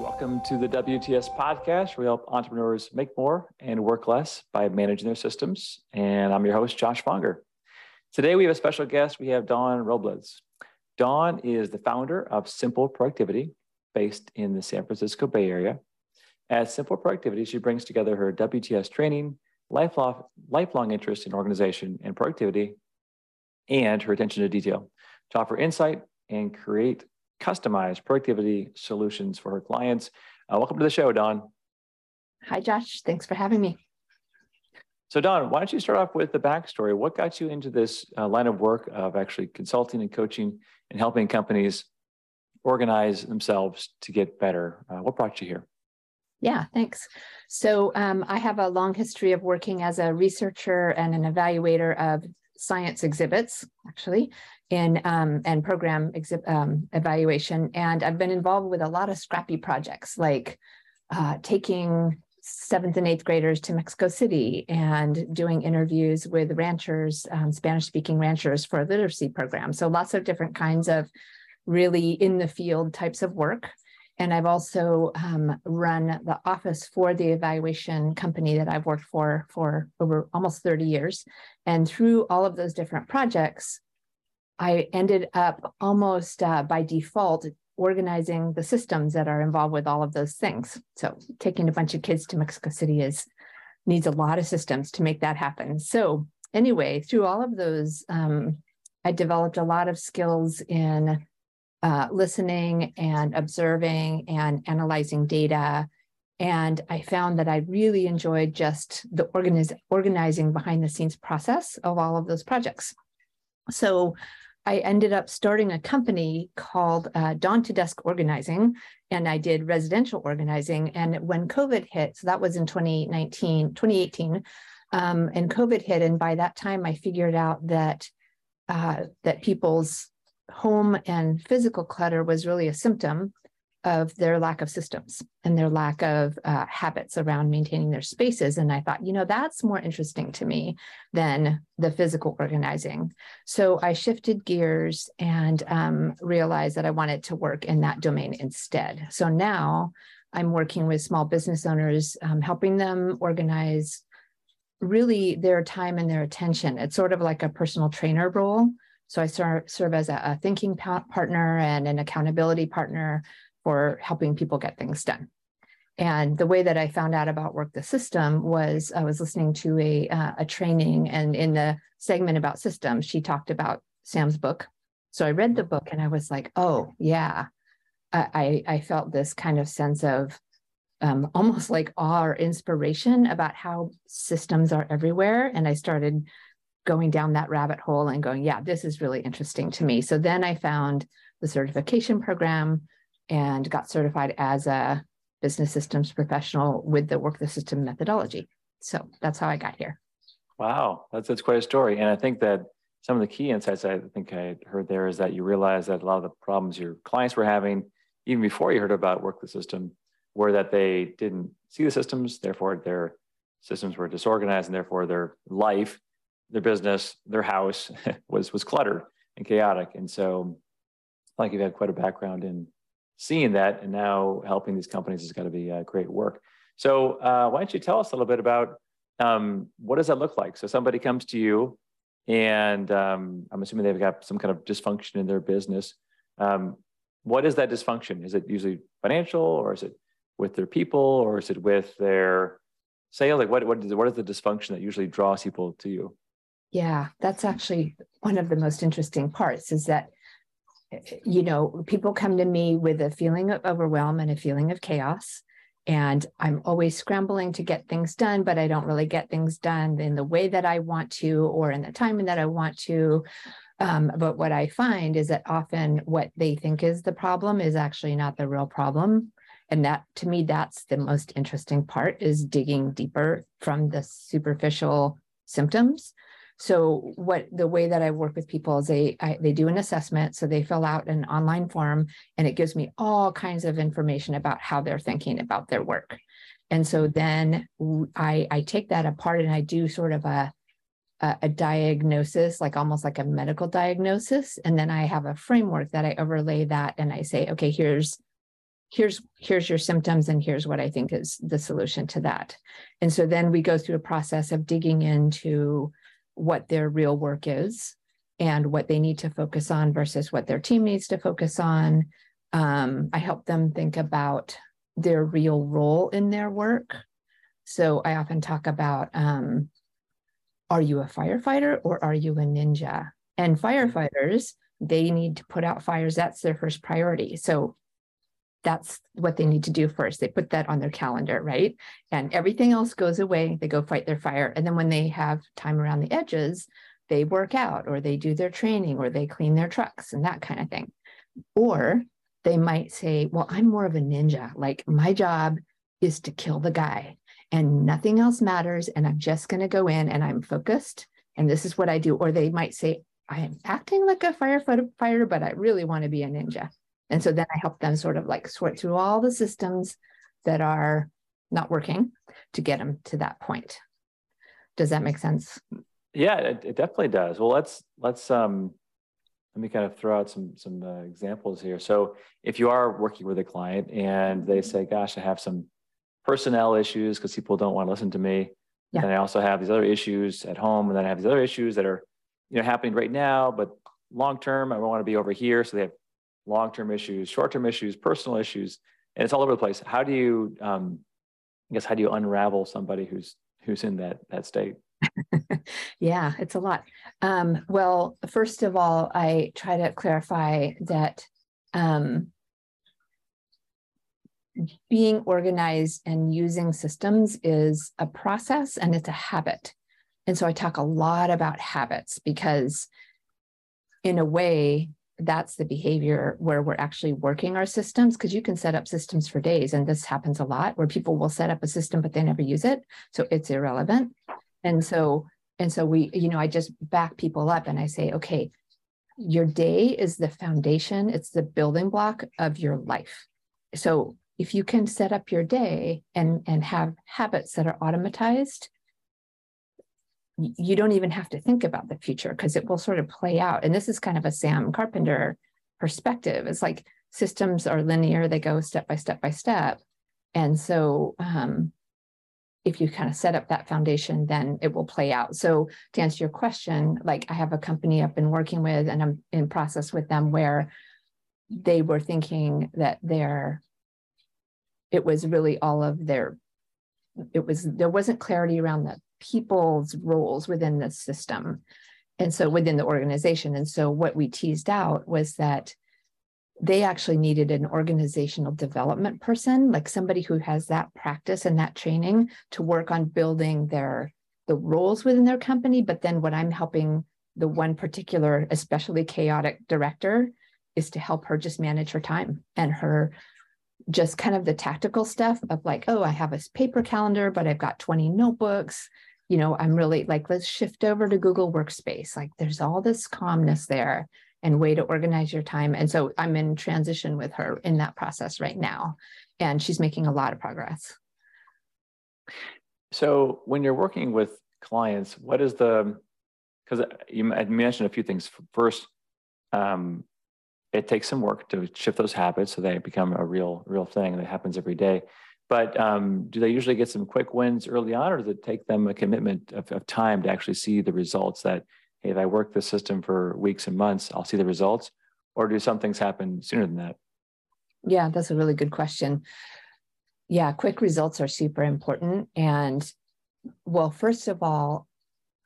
Welcome to the WTS podcast, where we help entrepreneurs make more and work less by managing their systems. And I'm your host, Josh Fonger. Today, we have a special guest. We have Dawn Robles. Dawn is the founder of Simple Productivity, based in the San Francisco Bay Area. At Simple Productivity, she brings together her WTS training, lifelong, lifelong interest in organization and productivity, and her attention to detail to offer insight and create customized productivity solutions for her clients. Uh, welcome to the show, Dawn. Hi, Josh. Thanks for having me. So, Dawn, why don't you start off with the backstory? What got you into this uh, line of work of actually consulting and coaching and helping companies organize themselves to get better? Uh, what brought you here? Yeah, thanks. So, um, I have a long history of working as a researcher and an evaluator of science exhibits, actually, in um, and program um, evaluation. And I've been involved with a lot of scrappy projects, like uh, taking seventh and eighth graders to Mexico City and doing interviews with ranchers, um, Spanish speaking ranchers for a literacy program. So lots of different kinds of really in the field types of work. And I've also um, run the office for the evaluation company that I've worked for for over almost 30 years. And through all of those different projects, I ended up almost uh, by default organizing the systems that are involved with all of those things. So taking a bunch of kids to Mexico City is needs a lot of systems to make that happen. So anyway, through all of those, um, I developed a lot of skills in uh, listening and observing and analyzing data. And I found that I really enjoyed just the organiz- organizing behind the scenes process of all of those projects. So I ended up starting a company called uh, Dawn to Desk Organizing, and I did residential organizing. And when COVID hit, so that was in 2019, 2018, um, and COVID hit, and by that time I figured out that uh, that people's home and physical clutter was really a symptom of their lack of systems and their lack of uh, habits around maintaining their spaces. And I thought, you know, that's more interesting to me than the physical organizing. So I shifted gears and um, realized that I wanted to work in that domain instead. So now I'm working with small business owners, um, helping them organize really their time and their attention. It's sort of like a personal trainer role. So I serve, serve as a, a thinking partner and an accountability partner for helping people get things done. And the way that I found out about Work the System was I was listening to a, uh, a training, and in the segment about systems, she talked about Sam's book. So I read the book and I was like, oh, yeah. I, I felt this kind of sense of um, almost like awe or inspiration about how systems are everywhere. And I started going down that rabbit hole and going, yeah, this is really interesting to me. So then I found the certification program and got certified as a business systems professional with the work the system methodology. So that's how I got here. Wow, that's that's quite a story. And I think that some of the key insights I think I heard there is that you realize that a lot of the problems your clients were having, even before you heard about work the system, were that they didn't see the systems, therefore their systems were disorganized, and therefore their life, their business, their house was was cluttered and chaotic. And so, like you've had quite a background in seeing that and now helping these companies is going to be uh, great work. So uh, why don't you tell us a little bit about um, what does that look like? So somebody comes to you and um, I'm assuming they've got some kind of dysfunction in their business. Um, what is that dysfunction? Is it usually financial or is it with their people or is it with their sales? Like what, what, is, what is the dysfunction that usually draws people to you? Yeah, that's actually one of the most interesting parts is that you know, people come to me with a feeling of overwhelm and a feeling of chaos. And I'm always scrambling to get things done, but I don't really get things done in the way that I want to or in the timing that I want to. Um, but what I find is that often what they think is the problem is actually not the real problem. And that to me, that's the most interesting part is digging deeper from the superficial symptoms So what the way that I work with people is they I, they do an assessment, so they fill out an online form, and it gives me all kinds of information about how they're thinking about their work. And so then I I take that apart and I do sort of a a, a diagnosis, like almost like a medical diagnosis, and then I have a framework that I overlay that, and I say, okay, here's here's here's your symptoms and here's what i think is the solution to that and so then we go through a process of digging into what their real work is and what they need to focus on versus what their team needs to focus on. Um, i help them think about their real role in their work. So i often talk about um, are you a firefighter or are you a ninja? And firefighters they need to put out fires. That's their first priority. So that's what they need to do first. They put that on their calendar, right? And everything else goes away. They go fight their fire. And then when they have time around the edges, they work out or they do their training or they clean their trucks and that kind of thing. Or they might say, Well, I'm more of a ninja. Like my job is to kill the guy and nothing else matters. And I'm just going to go in and I'm focused. And this is what I do. Or they might say, I am acting like a firefighter, but I really want to be a ninja. And so then I help them sort of like sort through all the systems that are not working to get them to that point. Does that make sense? Yeah, it, it definitely does. Well, let's let's um let me kind of throw out some some uh, examples here. So if you are working with a client and they say, "Gosh, I have some personnel issues because people don't want to listen to me," yeah. and I also have these other issues at home, and then I have these other issues that are you know happening right now, but long term, I want to be over here. So they have long-term issues, short-term issues, personal issues, and it's all over the place. How do you, um, I guess, how do you unravel somebody who's who's in that that state? yeah, it's a lot. Um, well, first of all, I try to clarify that um, being organized and using systems is a process and it's a habit. And so I talk a lot about habits because, in a way, that's the behavior where we're actually working our systems because you can set up systems for days and this happens a lot where people will set up a system but they never use it so it's irrelevant. And so and so we you know i just back people up and i say okay your day is the foundation it's the building block of your life. So if you can set up your day and and have habits that are automatized you don't even have to think about the future because it will sort of play out. And this is kind of a Sam Carpenter perspective. It's like systems are linear, they go step by step by step. And so um, if you kind of set up that foundation, then it will play out. So to answer your question, like I have a company I've been working with and I'm in process with them where they were thinking that their it was really all of their it was there wasn't clarity around the people's roles within the system and so within the organization. And so what we teased out was that they actually needed an organizational development person like somebody who has that practice and that training to work on building their the roles within their company. But then what i'm helping the one particular especially chaotic director is to help her just manage her time and her just kind of the tactical stuff of like oh i have a paper calendar but i've got 20 notebooks you know, I'm really like, let's shift over to Google Workspace. Like there's all this calmness there and way to organize your time. And so I'm in transition with her in that process right now. And she's making a lot of progress. So when you're working with clients, what is the, because you mentioned a few things. First, um, it takes some work to shift those habits so they become a real, real thing that happens every day. But um, do they usually get some quick wins early on, or does it take them a commitment of, of time to actually see the results that, hey, if I work the system for weeks and months, I'll see the results? Or do some things happen sooner than that? Yeah, that's a really good question. Yeah, quick results are super important. And well, first of all,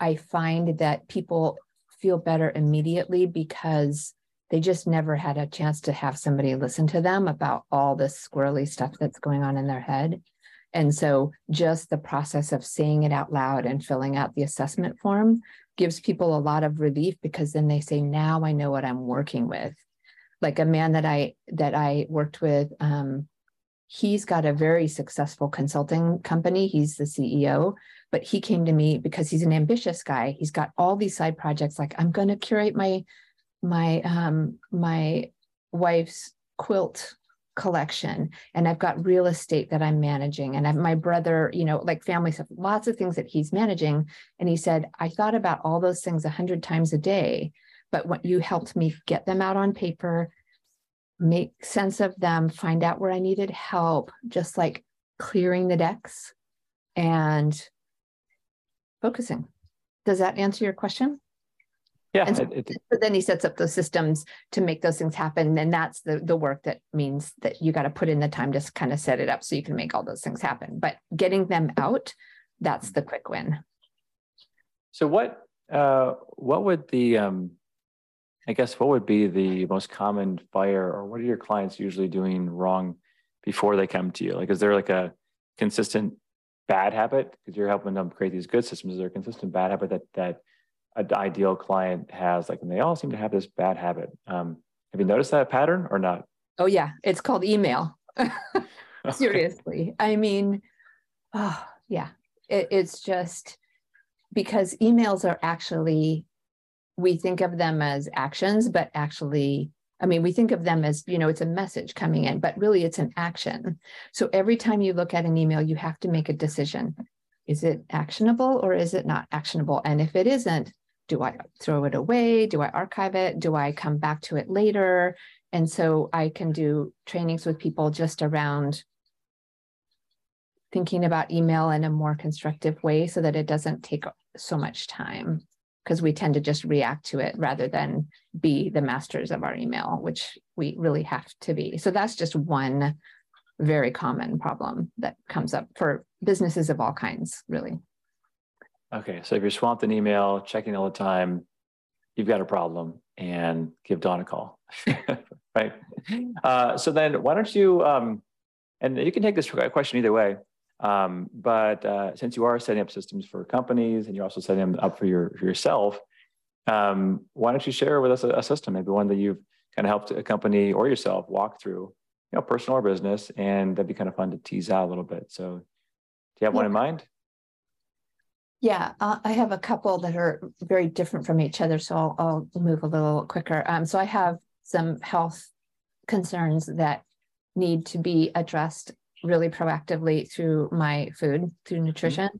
I find that people feel better immediately because they just never had a chance to have somebody listen to them about all this squirrely stuff that's going on in their head. And so just the process of saying it out loud and filling out the assessment form gives people a lot of relief because then they say, now I know what I'm working with. Like a man that I that I worked with, um, he's got a very successful consulting company. He's the CEO, but he came to me because he's an ambitious guy. He's got all these side projects. Like I'm going to curate my my um my wife's quilt collection and I've got real estate that I'm managing and I've my brother, you know, like family stuff, lots of things that he's managing. And he said, I thought about all those things a hundred times a day, but what you helped me get them out on paper, make sense of them, find out where I needed help, just like clearing the decks and focusing. Does that answer your question? Yeah. And so, it- it- but then he sets up those systems to make those things happen. And that's the the work that means that you got to put in the time to kind of set it up so you can make all those things happen. But getting them out, that's the quick win. so what, uh, what would the, um, I guess, what would be the most common fire or what are your clients usually doing wrong before they come to you? Like, is there like a consistent bad habit? Because you're helping them create these good systems. Is there a consistent bad habit that, that an ideal client has? Like, and they all seem to have this bad habit. Um, have you noticed that pattern or not? Oh yeah, it's called email. Seriously. I mean, oh yeah, it, it's just because emails are actually we think of them as actions, but actually, I mean, we think of them as, you know, it's a message coming in, but really it's an action. So every time you look at an email, you have to make a decision. Is it actionable or is it not actionable? And if it isn't, do I throw it away? Do I archive it? Do I come back to it later? And so I can do trainings with people just around thinking about email in a more constructive way so that it doesn't take so much time because we tend to just react to it rather than be the masters of our email, which we really have to be. So that's just one very common problem that comes up for businesses of all kinds, really. Okay, so if you're swamped in email, checking all the time, you've got a problem and give Dawn a call, right? Uh, so then why don't you, um, and you can take this question either way, um, but uh, since you are setting up systems for companies and you're also setting them up for, your, for yourself, um, why don't you share with us a, a system, maybe one that you've kind of helped a company or yourself walk through, you know, personal or business, and that'd be kind of fun to tease out a little bit. So do you have one in mind? Yeah, uh, I have a couple that are very different from each other, so I'll, I'll move a little quicker. Um, so I have some health concerns that need to be addressed really proactively through my food, through nutrition.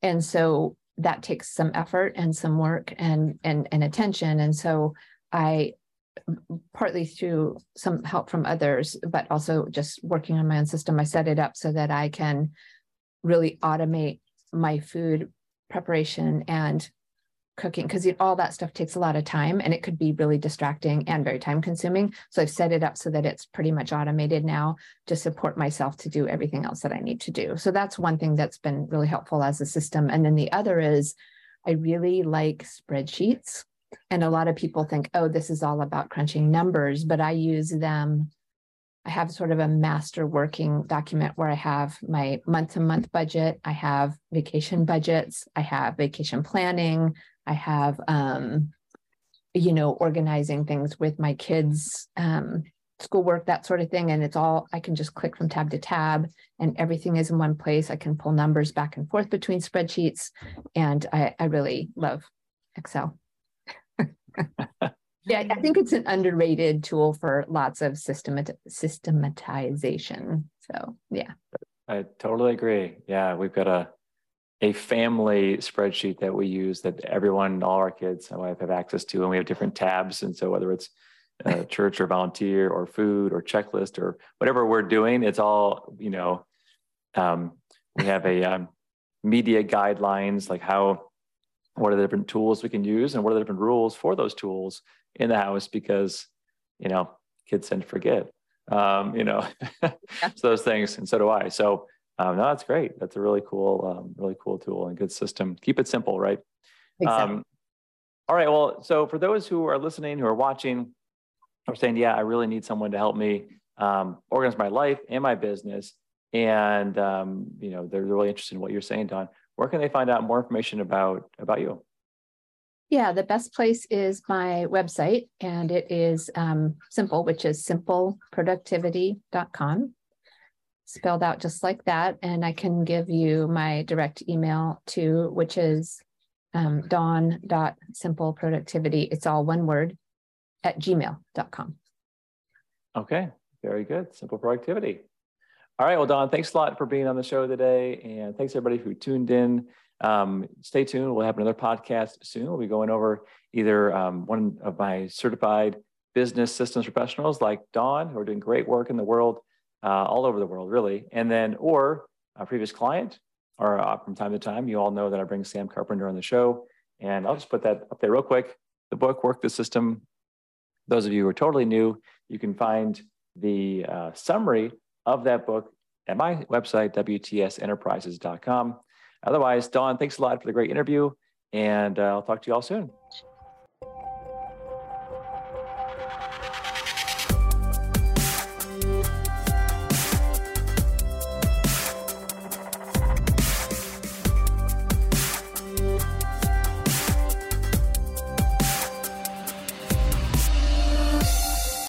And so that takes some effort and some work and and and attention. And so I partly through some help from others, but also just working on my own system, I set it up so that I can really automate my food preparation and cooking because all that stuff takes a lot of time and it could be really distracting and very time consuming. So I've set it up so that it's pretty much automated now to support myself to do everything else that I need to do. So that's one thing that's been really helpful as a system. And then the other is I really like spreadsheets. And a lot of people think, oh, this is all about crunching numbers, but I use them. I have sort of a master working document where I have my month to month budget. I have vacation budgets. I have vacation planning. I have, um, you know, organizing things with my kids, um, schoolwork, that sort of thing. And it's all, I can just click from tab to tab and everything is in one place. I can pull numbers back and forth between spreadsheets. And I, I really love Excel. yeah, I think it's an underrated tool for lots of systemat- systematization. So, yeah. I totally agree. Yeah, we've got a a family spreadsheet that we use that everyone, all our kids, my wife have access to, and we have different tabs. And so whether it's uh, church or volunteer or food or checklist or whatever we're doing, it's all you know. Um, we have a um, media guidelines like how what are the different tools we can use and what are the different rules for those tools in the house because you know kids tend to forget um, you know so those things and so do i. So um, no that's great. That's a really cool um, really cool tool and good system. Keep it simple right? Exactly. um, all right well so for those who are listening who are watching are saying yeah i really need someone to help me um, organize my life and my business and um, you know they're really interested in what you're saying Dawn where can they find out more information about about you Yeah, the best place is my website, and it is um, simple, which is simpleproductivity.com. spelled out just like that. And I can give you my direct email too, which is um, dawn.simpleproductivity. It's all one word at gmail.com. Okay, very good. Simple productivity. All right. Well, Dawn, thanks a lot for being on the show today. And thanks everybody who tuned in. Um, stay tuned. We'll have another podcast soon. We'll be going over either um, one of my certified business systems professionals like Dawn, who are doing great work in the world, uh, all over the world, really. And then, or a previous client, or uh, from time to time, you all know that I bring Sam Carpenter on the show. And I'll just put that up there real quick. The book, Work the System. Those of you who are totally new, you can find the uh, summary of that book at my website, WTSenterprises.com. Otherwise, Dawn, thanks a lot for the great interview, and uh, I'll talk to you all soon.